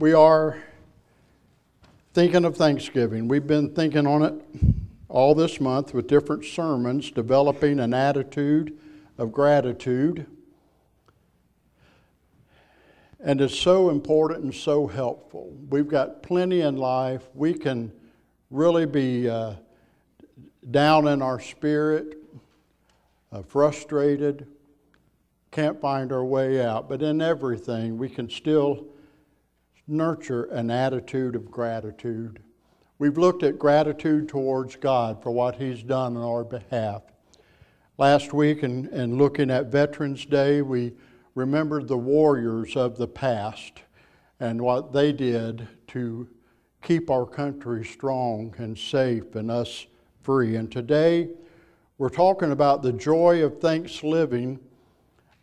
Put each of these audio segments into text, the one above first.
We are thinking of Thanksgiving. We've been thinking on it all this month with different sermons, developing an attitude of gratitude. And it's so important and so helpful. We've got plenty in life. We can really be uh, down in our spirit, uh, frustrated, can't find our way out. But in everything, we can still nurture an attitude of gratitude. We've looked at gratitude towards God for what He's done on our behalf. Last week, in, in looking at Veterans Day, we remembered the warriors of the past and what they did to keep our country strong and safe and us free. And today we're talking about the joy of thanksgiving,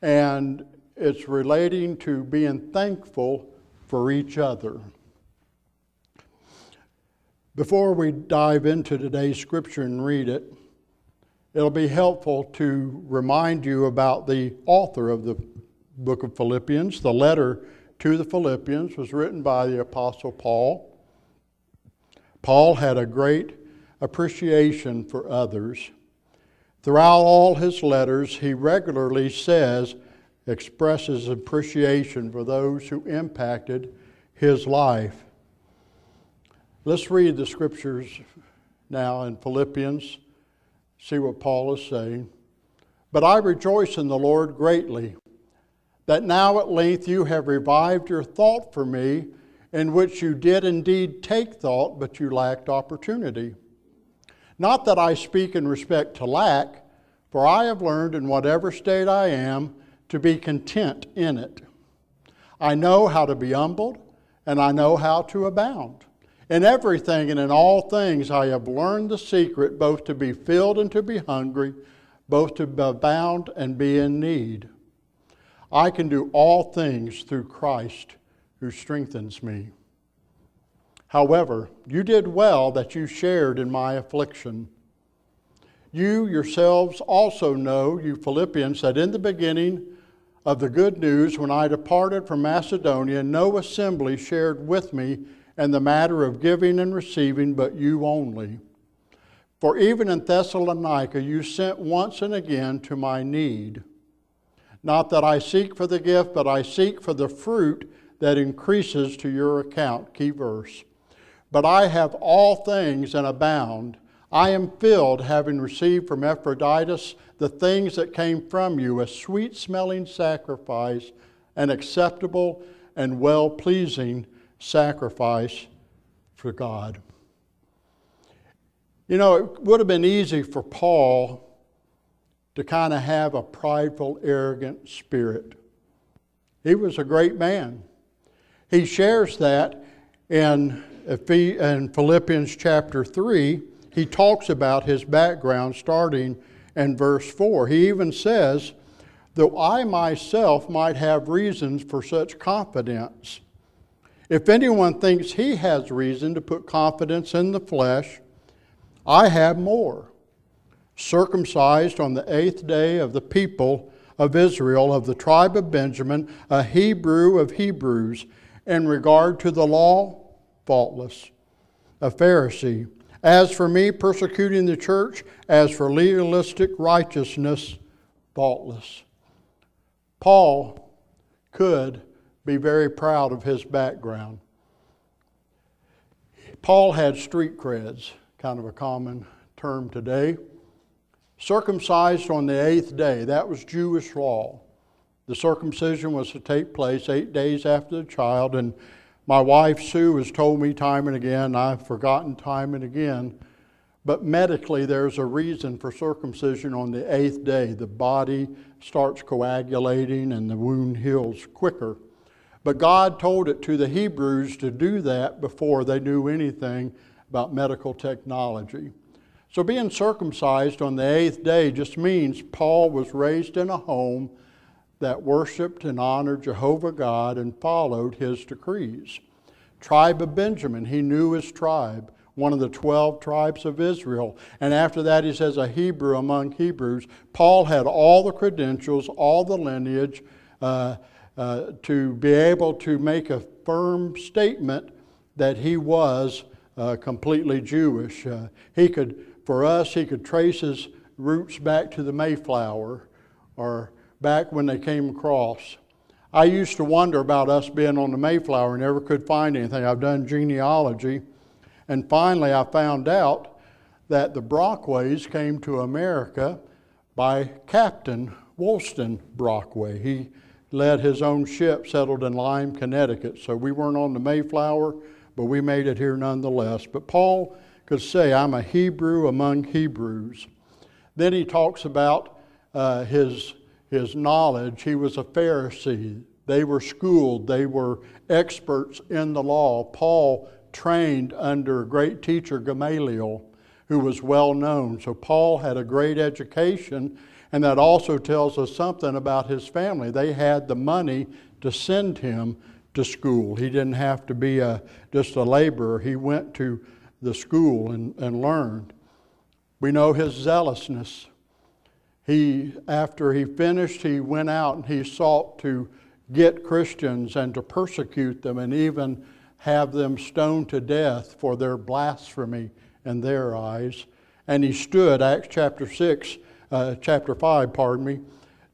and it's relating to being thankful for each other. Before we dive into today's scripture and read it, it'll be helpful to remind you about the author of the book of Philippians. The letter to the Philippians was written by the Apostle Paul. Paul had a great appreciation for others. Throughout all his letters, he regularly says, expresses appreciation for those who impacted his life. Let's read the scriptures now in Philippians, see what Paul is saying. But I rejoice in the Lord greatly that now at length you have revived your thought for me, in which you did indeed take thought, but you lacked opportunity. Not that I speak in respect to lack, for I have learned in whatever state I am to be content in it. I know how to be humbled, and I know how to abound. In everything and in all things I have learned the secret both to be filled and to be hungry, both to abound and be in need. I can do all things through Christ who strengthens me. However, you did well that you shared in my affliction. You yourselves also know, you Philippians, that in the beginning of the good news, when I departed from Macedonia, no assembly shared with me in the matter of giving and receiving, but you only. For even in Thessalonica, you sent once and again to my need. Not that I seek for the gift, but I seek for the fruit that increases to your account. Key verse. But I have all things and abound. I am filled, having received from Epaphroditus the things that came from you, a sweet smelling sacrifice, an acceptable and well pleasing sacrifice for God. You know, it would have been easy for Paul to kind of have a prideful, arrogant spirit. He was a great man. He shares that in, in Philippians chapter 3. He talks about his background starting in verse 4. He even says, Though I myself might have reasons for such confidence, if anyone thinks he has reason to put confidence in the flesh, I have more circumcised on the eighth day of the people of Israel, of the tribe of Benjamin, a Hebrew of Hebrews, in regard to the law, faultless, a Pharisee. As for me, persecuting the church, as for legalistic righteousness, faultless. Paul could be very proud of his background. Paul had street creds, kind of a common term today circumcised on the eighth day. That was Jewish law. The circumcision was to take place eight days after the child, and my wife Sue has told me time and again, I've forgotten time and again, but medically there's a reason for circumcision on the eighth day. The body starts coagulating and the wound heals quicker. But God told it to the Hebrews to do that before they knew anything about medical technology. So, being circumcised on the eighth day just means Paul was raised in a home that worshiped and honored Jehovah God and followed his decrees. Tribe of Benjamin, he knew his tribe, one of the 12 tribes of Israel. And after that, he says, a Hebrew among Hebrews. Paul had all the credentials, all the lineage. Uh, uh, to be able to make a firm statement that he was uh, completely Jewish. Uh, he could, for us, he could trace his roots back to the Mayflower or back when they came across. I used to wonder about us being on the Mayflower, and never could find anything. I've done genealogy, and finally I found out that the Brockways came to America by Captain Woolston Brockway. He led his own ship, settled in Lyme, Connecticut. So we weren't on the Mayflower, but we made it here nonetheless. But Paul could say, I'm a Hebrew among Hebrews. Then he talks about uh, his, his knowledge. He was a Pharisee. They were schooled, they were experts in the law. Paul trained under a great teacher, Gamaliel, who was well known. So Paul had a great education and that also tells us something about his family. They had the money to send him to school. He didn't have to be a, just a laborer. He went to the school and, and learned. We know his zealousness. He, after he finished, he went out and he sought to get Christians and to persecute them and even have them stoned to death for their blasphemy in their eyes. And he stood, Acts chapter 6, uh, chapter 5, pardon me,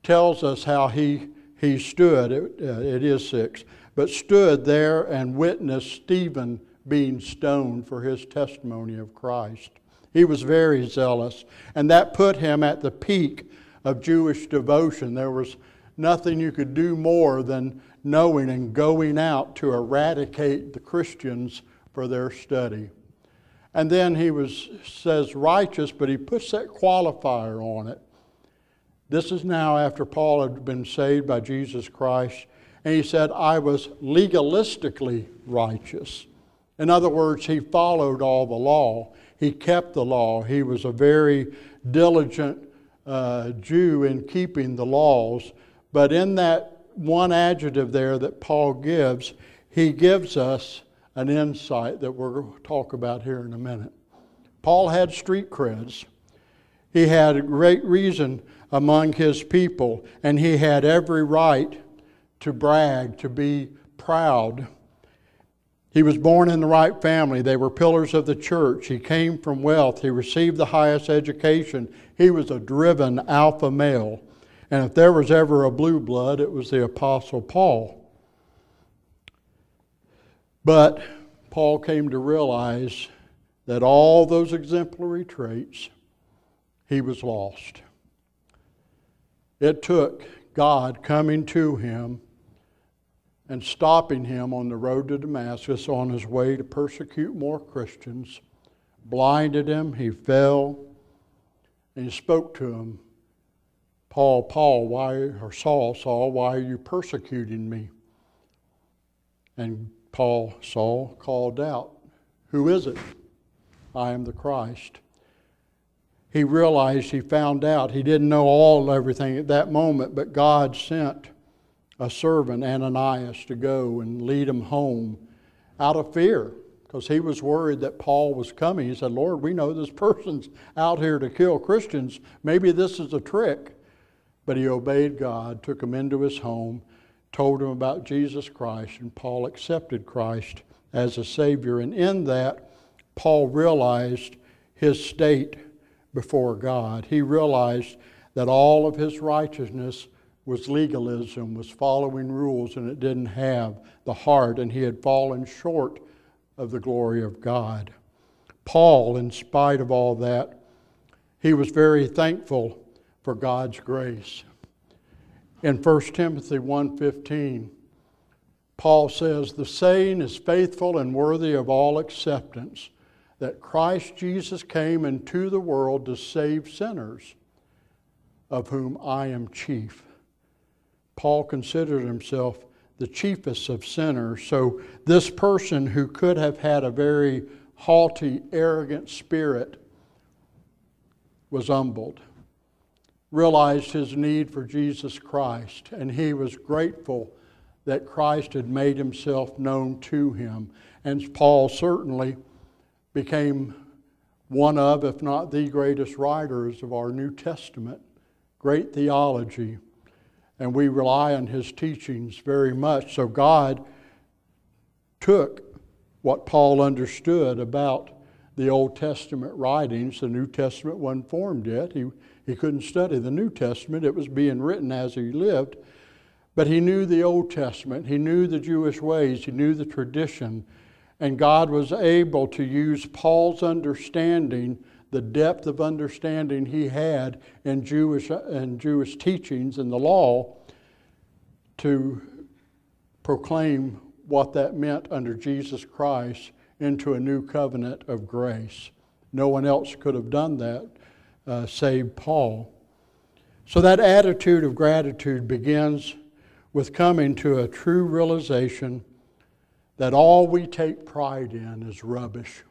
tells us how he, he stood, it, uh, it is 6, but stood there and witnessed Stephen being stoned for his testimony of Christ. He was very zealous, and that put him at the peak of Jewish devotion. There was nothing you could do more than knowing and going out to eradicate the Christians for their study. And then he was, says righteous, but he puts that qualifier on it. This is now after Paul had been saved by Jesus Christ. And he said, I was legalistically righteous. In other words, he followed all the law. He kept the law. He was a very diligent uh, Jew in keeping the laws. But in that one adjective there that Paul gives, he gives us an insight that we're going to talk about here in a minute. Paul had street creds. He had great reason among his people, and he had every right to brag, to be proud. He was born in the right family. They were pillars of the church. He came from wealth. He received the highest education. He was a driven alpha male. And if there was ever a blue blood, it was the Apostle Paul. But Paul came to realize that all those exemplary traits, he was lost. It took God coming to him and stopping him on the road to Damascus on his way to persecute more Christians, blinded him, he fell, and he spoke to him Paul, Paul, why, or Saul, Saul, why are you persecuting me? And Paul, Saul, called out, Who is it? I am the Christ. He realized, he found out, he didn't know all everything at that moment, but God sent a servant, Ananias, to go and lead him home out of fear because he was worried that Paul was coming. He said, Lord, we know this person's out here to kill Christians. Maybe this is a trick. But he obeyed God, took him into his home, told him about Jesus Christ, and Paul accepted Christ as a Savior. And in that, Paul realized his state before God. He realized that all of his righteousness was legalism, was following rules, and it didn't have the heart, and he had fallen short of the glory of God. Paul, in spite of all that, he was very thankful for God's grace in 1 Timothy 1:15 Paul says the saying is faithful and worthy of all acceptance that Christ Jesus came into the world to save sinners of whom I am chief. Paul considered himself the chiefest of sinners. So this person who could have had a very haughty, arrogant spirit was humbled realized his need for Jesus Christ, and he was grateful that Christ had made himself known to him. And Paul certainly became one of, if not the greatest writers of our New Testament. Great theology. And we rely on his teachings very much. So God took what Paul understood about the Old Testament writings. The New Testament wasn't formed yet. He, he couldn't study the New Testament, it was being written as he lived. But he knew the Old Testament, he knew the Jewish ways, he knew the tradition, and God was able to use Paul's understanding, the depth of understanding he had in Jewish, in Jewish teachings and the law, to proclaim what that meant under Jesus Christ into a new covenant of grace. No one else could have done that uh, save Paul. So that attitude of gratitude begins with coming to a true realization that all we take pride in is rubbish.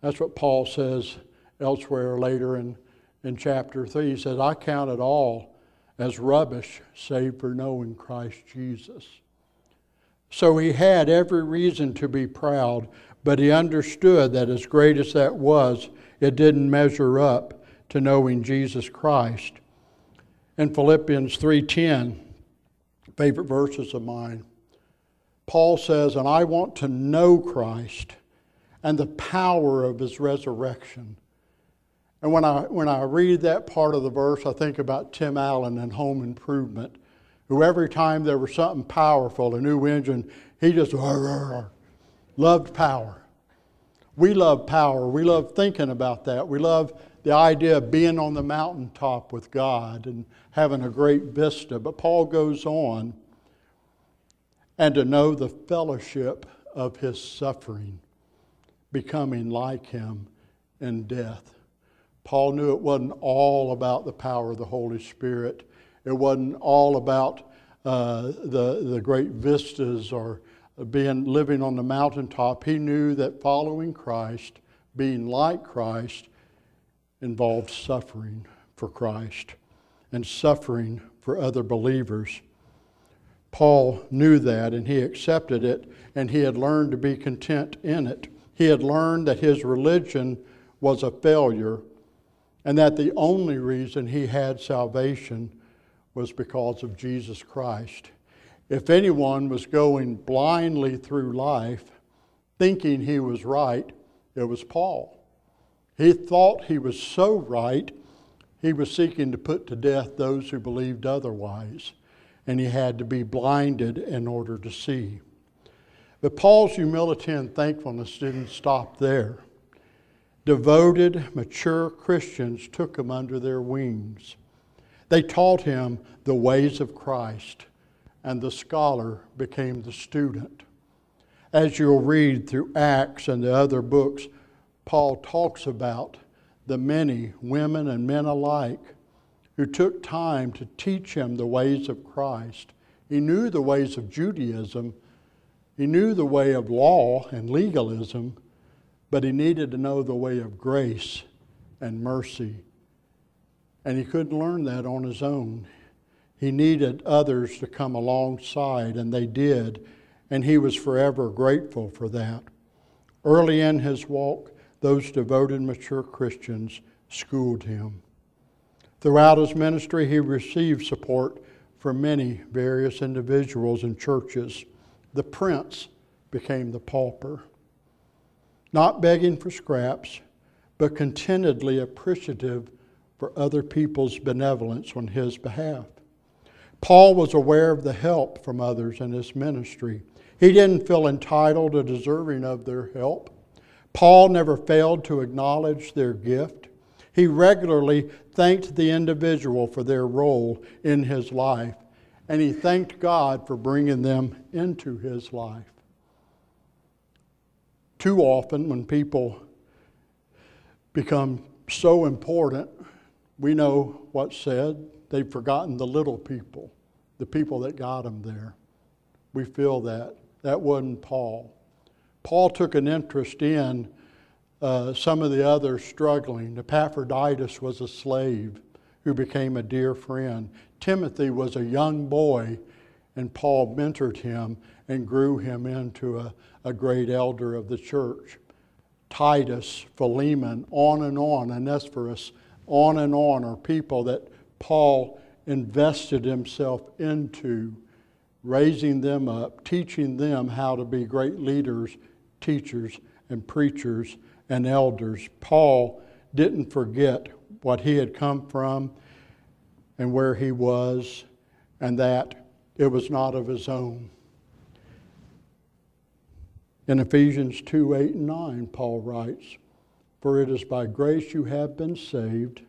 That's what Paul says elsewhere later in, in chapter 3. He says, I count it all as rubbish save for knowing Christ Jesus. So he had every reason to be proud, but he understood that as great as that was, it didn't measure up to knowing Jesus Christ. In Philippians 3:10, favorite verses of mine, Paul says, "And I want to know Christ and the power of his resurrection." And when I when I read that part of the verse, I think about Tim Allen and Home Improvement who every time there was something powerful, a new engine, he just loved power. We love power. We love thinking about that. We love the idea of being on the mountaintop with God and having a great vista. But Paul goes on, and to know the fellowship of his suffering, becoming like him in death. Paul knew it wasn't all about the power of the Holy Spirit it wasn't all about uh, the, the great vistas or being living on the mountaintop. He knew that following Christ, being like Christ, involved suffering for Christ and suffering for other believers. Paul knew that and he accepted it and he had learned to be content in it. He had learned that his religion was a failure and that the only reason he had salvation was because of Jesus Christ. If anyone was going blindly through life thinking he was right, it was Paul. He thought he was so right, he was seeking to put to death those who believed otherwise, and he had to be blinded in order to see. But Paul's humility and thankfulness didn't stop there. Devoted, mature Christians took him under their wings. They taught him the ways of Christ, and the scholar became the student. As you'll read through Acts and the other books, Paul talks about the many women and men alike who took time to teach him the ways of Christ. He knew the ways of Judaism, he knew the way of law and legalism, but he needed to know the way of grace and mercy and he couldn't learn that on his own. He needed others to come alongside, and they did, and he was forever grateful for that. Early in his walk, those devoted, mature Christians schooled him. Throughout his ministry, he received support from many various individuals and churches. The prince became the pauper, not begging for scraps, but contentedly appreciative for other people's benevolence on his behalf. Paul was aware of the help from others in his ministry. He didn't feel entitled or deserving of their help. Paul never failed to acknowledge their gift. He regularly thanked the individual for their role in his life, and he thanked God for bringing them into his life. Too often, when people become so important, we know what's said. They've forgotten the little people, the people that got them there. We feel that. That wasn't Paul. Paul took an interest in uh, some of the others struggling. Epaphroditus was a slave who became a dear friend. Timothy was a young boy, and Paul mentored him and grew him into a, a great elder of the church. Titus, Philemon, on and on, Onesiphorus on and on are people that Paul invested himself into raising them up, teaching them how to be great leaders, teachers, and preachers and elders. Paul didn't forget what he had come from and where he was, and that it was not of his own. In Ephesians 2 8 and 9, Paul writes, For it is by grace you have been saved,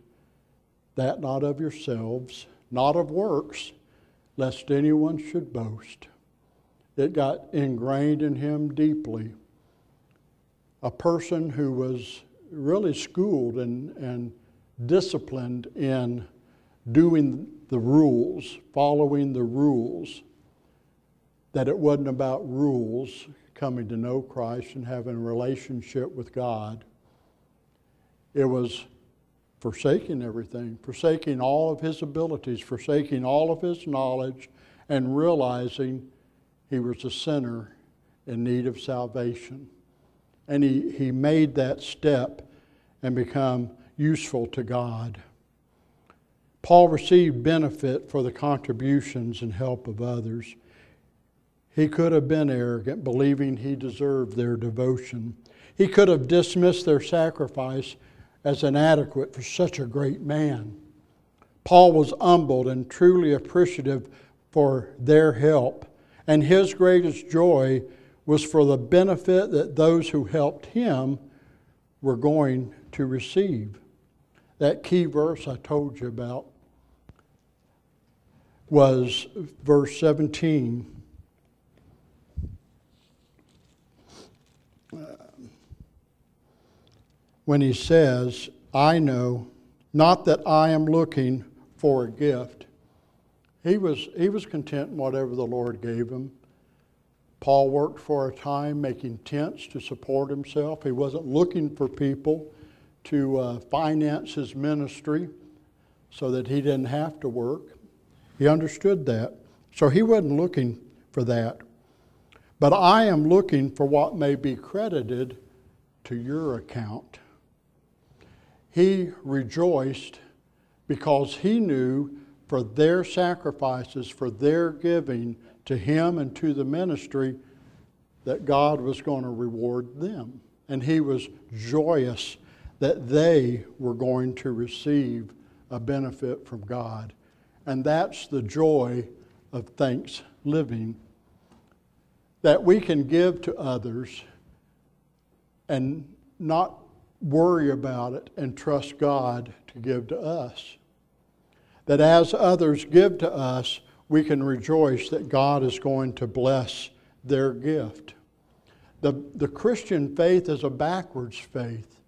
that not of yourselves, not of works, lest anyone should boast. It got ingrained in him deeply. A person who was really schooled and, and disciplined in doing the rules, following the rules, that it wasn't about rules, coming to know Christ and having a relationship with God. It was forsaking everything, forsaking all of his abilities, forsaking all of his knowledge, and realizing he was a sinner in need of salvation. And he, he made that step and become useful to God. Paul received benefit for the contributions and help of others. He could have been arrogant, believing he deserved their devotion. He could have dismissed their sacrifice as inadequate for such a great man. Paul was humbled and truly appreciative for their help, and his greatest joy was for the benefit that those who helped him were going to receive. That key verse I told you about was verse 17. When he says, I know, not that I am looking for a gift. He was, he was content in whatever the Lord gave him. Paul worked for a time making tents to support himself. He wasn't looking for people to uh, finance his ministry so that he didn't have to work. He understood that. So he wasn't looking for that. But I am looking for what may be credited to your account he rejoiced because he knew for their sacrifices, for their giving to him and to the ministry, that God was going to reward them. And he was joyous that they were going to receive a benefit from God. And that's the joy of thanks living. That we can give to others and not worry about it and trust God to give to us. That as others give to us, we can rejoice that God is going to bless their gift. The, the Christian faith is a backwards faith.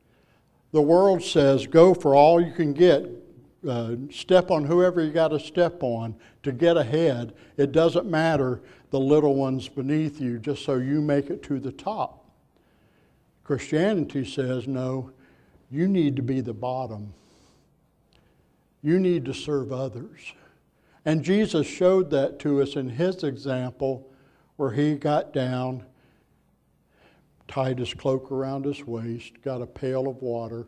The world says, go for all you can get, uh, step on whoever you got to step on to get ahead. It doesn't matter the little ones beneath you, just so you make it to the top. Christianity says, no, you need to be the bottom. You need to serve others. And Jesus showed that to us in his example where he got down, tied his cloak around his waist, got a pail of water,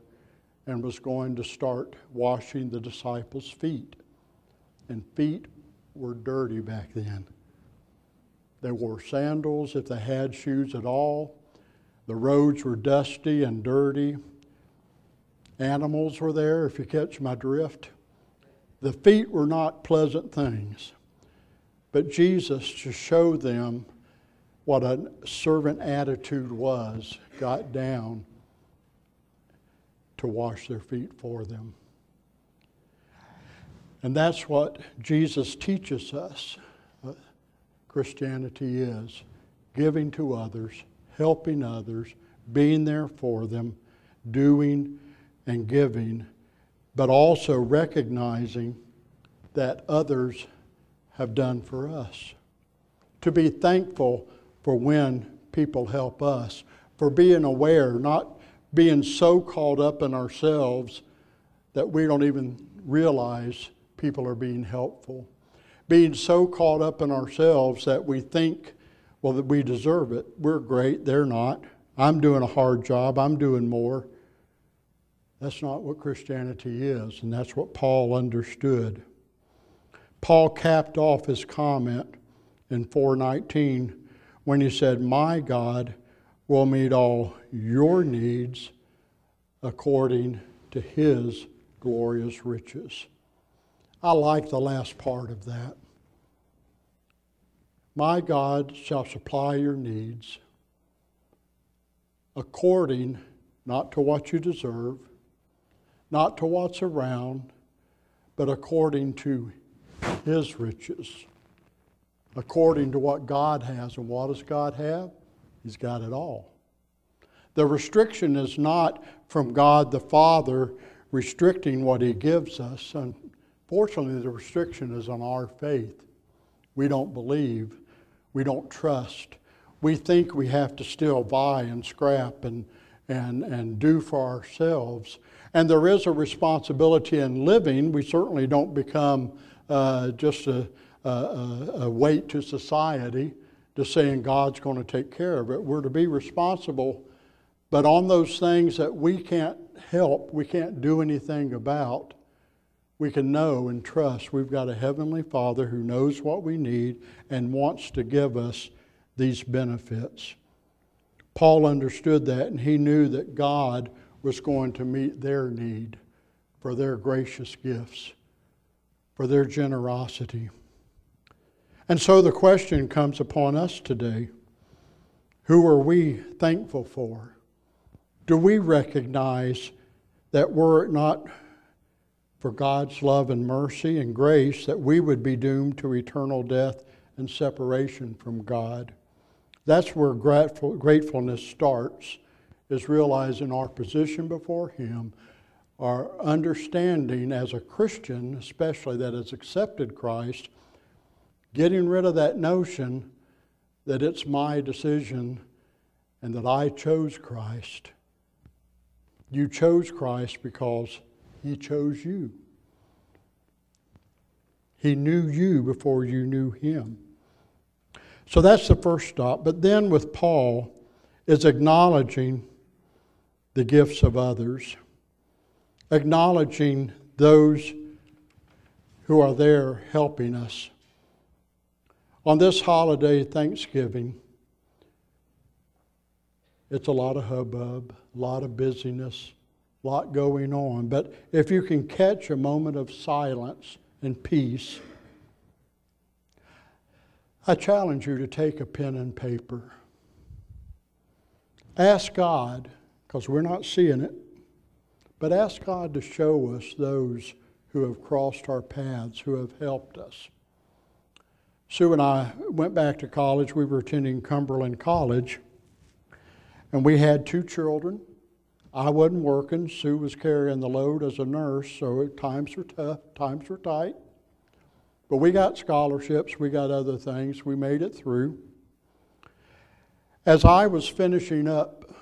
and was going to start washing the disciples' feet. And feet were dirty back then. They wore sandals if they had shoes at all. The roads were dusty and dirty. Animals were there, if you catch my drift. The feet were not pleasant things. But Jesus, to show them what a servant attitude was, got down to wash their feet for them. And that's what Jesus teaches us Christianity is giving to others helping others, being there for them, doing and giving, but also recognizing that others have done for us. To be thankful for when people help us, for being aware, not being so caught up in ourselves that we don't even realize people are being helpful. Being so caught up in ourselves that we think well, that we deserve it. We're great, they're not. I'm doing a hard job, I'm doing more. That's not what Christianity is, and that's what Paul understood. Paul capped off his comment in 419 when he said, My God will meet all your needs according to his glorious riches. I like the last part of that. My God shall supply your needs according not to what you deserve, not to what's around, but according to his riches, according to what God has. And what does God have? He's got it all. The restriction is not from God the Father restricting what He gives us. Unfortunately, the restriction is on our faith. We don't believe, we don't trust. We think we have to still buy and scrap and, and, and do for ourselves. And there is a responsibility in living. We certainly don't become uh, just a, a, a weight to society, just saying God's going to take care of it. We're to be responsible, but on those things that we can't help, we can't do anything about, we can know and trust we've got a Heavenly Father who knows what we need and wants to give us these benefits. Paul understood that, and he knew that God was going to meet their need for their gracious gifts for their generosity. And so the question comes upon us today who are we thankful for? Do we recognize that were it not for God's love and mercy and grace, that we would be doomed to eternal death and separation from God? That's where grateful, gratefulness starts, is realizing our position before Him our understanding as a Christian, especially that has accepted Christ, getting rid of that notion that it's my decision and that I chose Christ. You chose Christ because He chose you. He knew you before you knew Him. So that's the first stop. But then with Paul is acknowledging the gifts of others acknowledging those who are there helping us. On this holiday, Thanksgiving, it's a lot of hubbub, a lot of busyness, lot going on. But if you can catch a moment of silence and peace, I challenge you to take a pen and paper. Ask God, because we're not seeing it, but ask God to show us those who have crossed our paths, who have helped us. Sue and I went back to college. We were attending Cumberland College, and we had two children. I wasn't working. Sue was carrying the load as a nurse, so times were tough, times were tight. But we got scholarships, we got other things, we made it through. As I was finishing up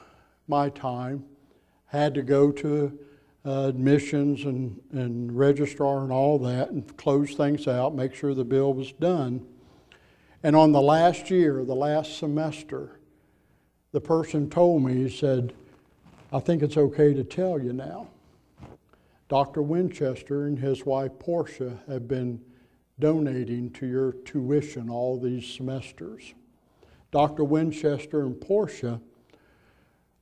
my time, had to go to uh, admissions and, and registrar and all that and close things out, make sure the bill was done. And on the last year, the last semester, the person told me, he said, I think it's okay to tell you now. Dr. Winchester and his wife Portia have been donating to your tuition all these semesters. Dr. Winchester and Portia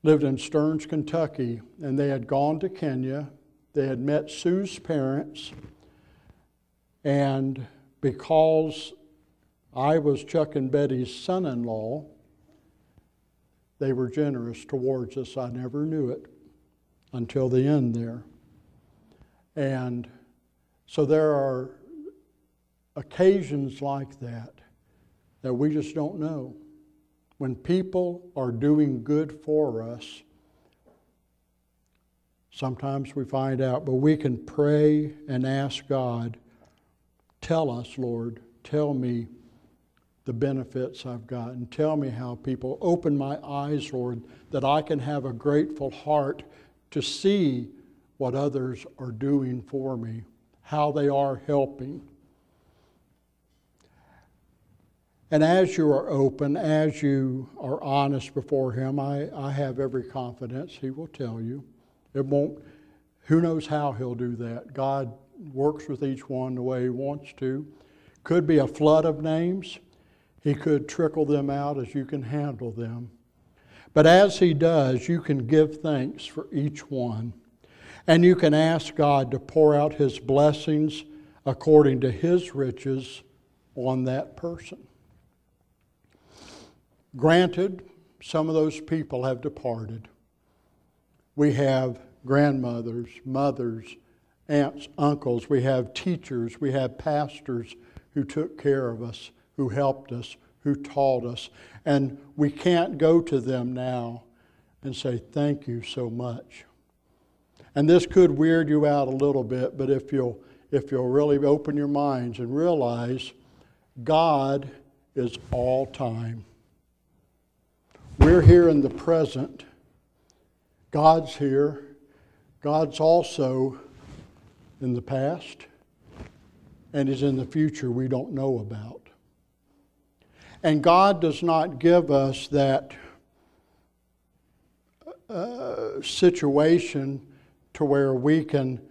lived in Stearns, Kentucky, and they had gone to Kenya. They had met Sue's parents, and because I was Chuck and Betty's son in law, they were generous towards us. I never knew it until the end there. And so there are occasions like that that we just don't know. When people are doing good for us, sometimes we find out, but we can pray and ask God, tell us, Lord, tell me the benefits I've gotten. Tell me how people open my eyes, Lord, that I can have a grateful heart to see what others are doing for me, how they are helping. And as you are open, as you are honest before Him, I, I have every confidence He will tell you. It won't, who knows how He'll do that? God works with each one the way He wants to. Could be a flood of names. He could trickle them out as you can handle them. But as He does, you can give thanks for each one. And you can ask God to pour out His blessings according to His riches on that person. Granted, some of those people have departed. We have grandmothers, mothers, aunts, uncles, we have teachers, we have pastors who took care of us, who helped us, who taught us. And we can't go to them now and say, Thank you so much. And this could weird you out a little bit, but if you'll, if you'll really open your minds and realize God is all time. We're here in the present. God's here. God's also in the past and is in the future we don't know about. And God does not give us that uh, situation to where we can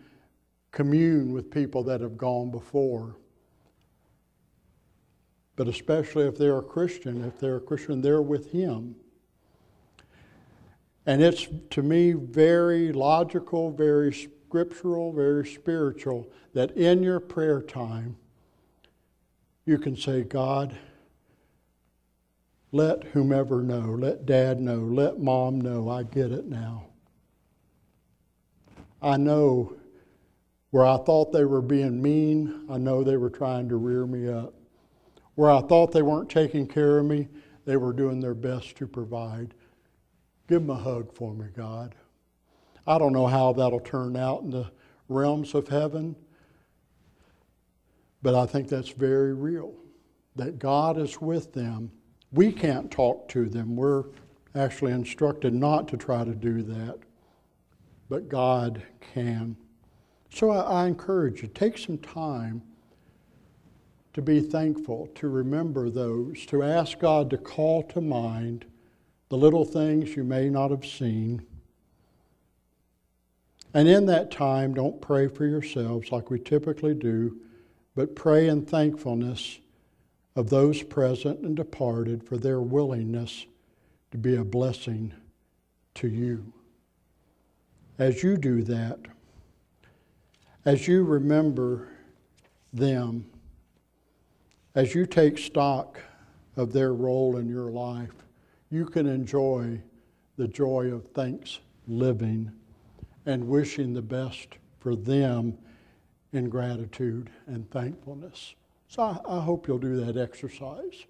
commune with people that have gone before. But especially if they're a Christian, if they're a Christian, they're with Him. And it's to me very logical, very scriptural, very spiritual that in your prayer time you can say, God, let whomever know, let dad know, let mom know, I get it now. I know where I thought they were being mean, I know they were trying to rear me up. Where I thought they weren't taking care of me, they were doing their best to provide. Give them a hug for me, God. I don't know how that'll turn out in the realms of heaven, but I think that's very real that God is with them. We can't talk to them. We're actually instructed not to try to do that, but God can. So I, I encourage you take some time to be thankful, to remember those, to ask God to call to mind the little things you may not have seen. And in that time, don't pray for yourselves like we typically do, but pray in thankfulness of those present and departed for their willingness to be a blessing to you. As you do that, as you remember them, as you take stock of their role in your life, you can enjoy the joy of thanks living and wishing the best for them in gratitude and thankfulness. So I, I hope you'll do that exercise.